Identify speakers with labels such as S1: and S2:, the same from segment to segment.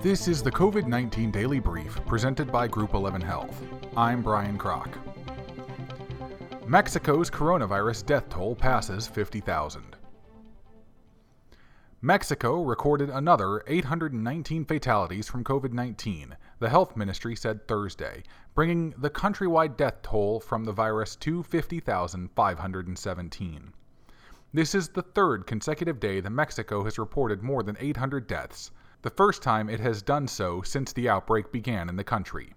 S1: This is the COVID 19 Daily Brief presented by Group 11 Health. I'm Brian Kroc. Mexico's coronavirus death toll passes 50,000. Mexico recorded another 819 fatalities from COVID 19, the health ministry said Thursday, bringing the countrywide death toll from the virus to 50,517. This is the third consecutive day that Mexico has reported more than 800 deaths, the first time it has done so since the outbreak began in the country.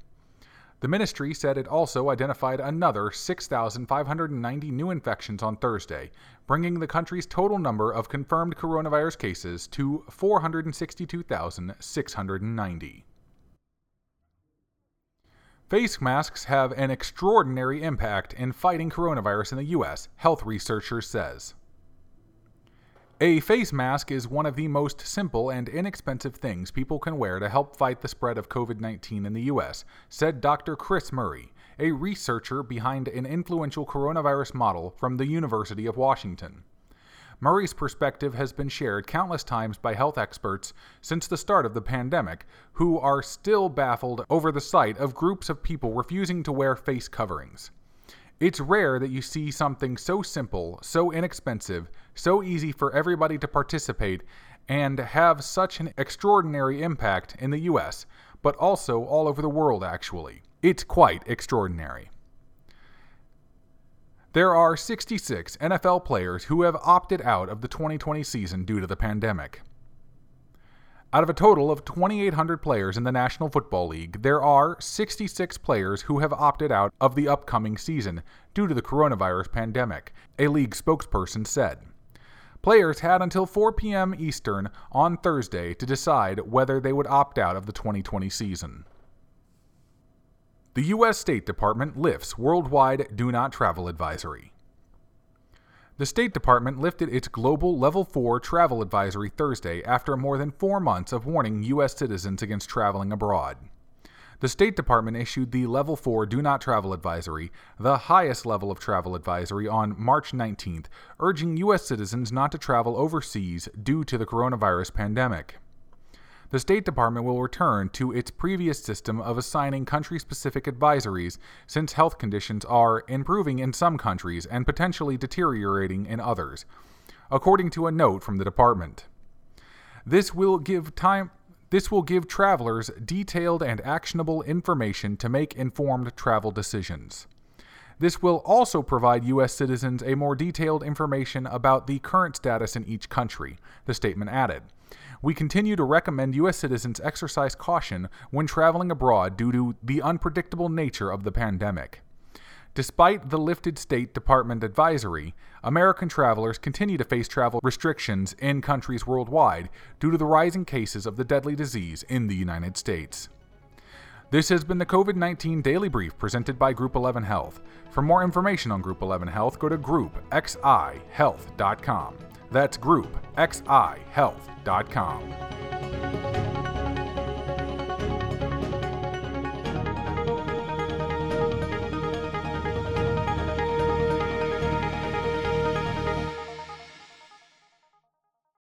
S1: The ministry said it also identified another 6,590 new infections on Thursday, bringing the country's total number of confirmed coronavirus cases to 462,690. Face masks have an extraordinary impact in fighting coronavirus in the U.S., health researchers says. A face mask is one of the most simple and inexpensive things people can wear to help fight the spread of COVID 19 in the U.S., said Dr. Chris Murray, a researcher behind an influential coronavirus model from the University of Washington. Murray's perspective has been shared countless times by health experts since the start of the pandemic, who are still baffled over the sight of groups of people refusing to wear face coverings. It's rare that you see something so simple, so inexpensive, so easy for everybody to participate, and have such an extraordinary impact in the US, but also all over the world, actually. It's quite extraordinary. There are 66 NFL players who have opted out of the 2020 season due to the pandemic. Out of a total of 2,800 players in the National Football League, there are 66 players who have opted out of the upcoming season due to the coronavirus pandemic, a league spokesperson said. Players had until 4 p.m. Eastern on Thursday to decide whether they would opt out of the 2020 season. The U.S. State Department lifts worldwide do not travel advisory. The State Department lifted its global Level 4 travel advisory Thursday after more than four months of warning U.S. citizens against traveling abroad. The State Department issued the Level 4 Do Not Travel Advisory, the highest level of travel advisory, on March 19th, urging U.S. citizens not to travel overseas due to the coronavirus pandemic the State Department will return to its previous system of assigning country specific advisories since health conditions are improving in some countries and potentially deteriorating in others, according to a note from the department. This will give time this will give travelers detailed and actionable information to make informed travel decisions. This will also provide U.S. citizens a more detailed information about the current status in each country, the statement added. We continue to recommend U.S. citizens exercise caution when traveling abroad due to the unpredictable nature of the pandemic. Despite the lifted State Department advisory, American travelers continue to face travel restrictions in countries worldwide due to the rising cases of the deadly disease in the United States. This has been the COVID 19 Daily Brief presented by Group 11 Health. For more information on Group 11 Health, go to groupxihealth.com. That's groupxihealth.com.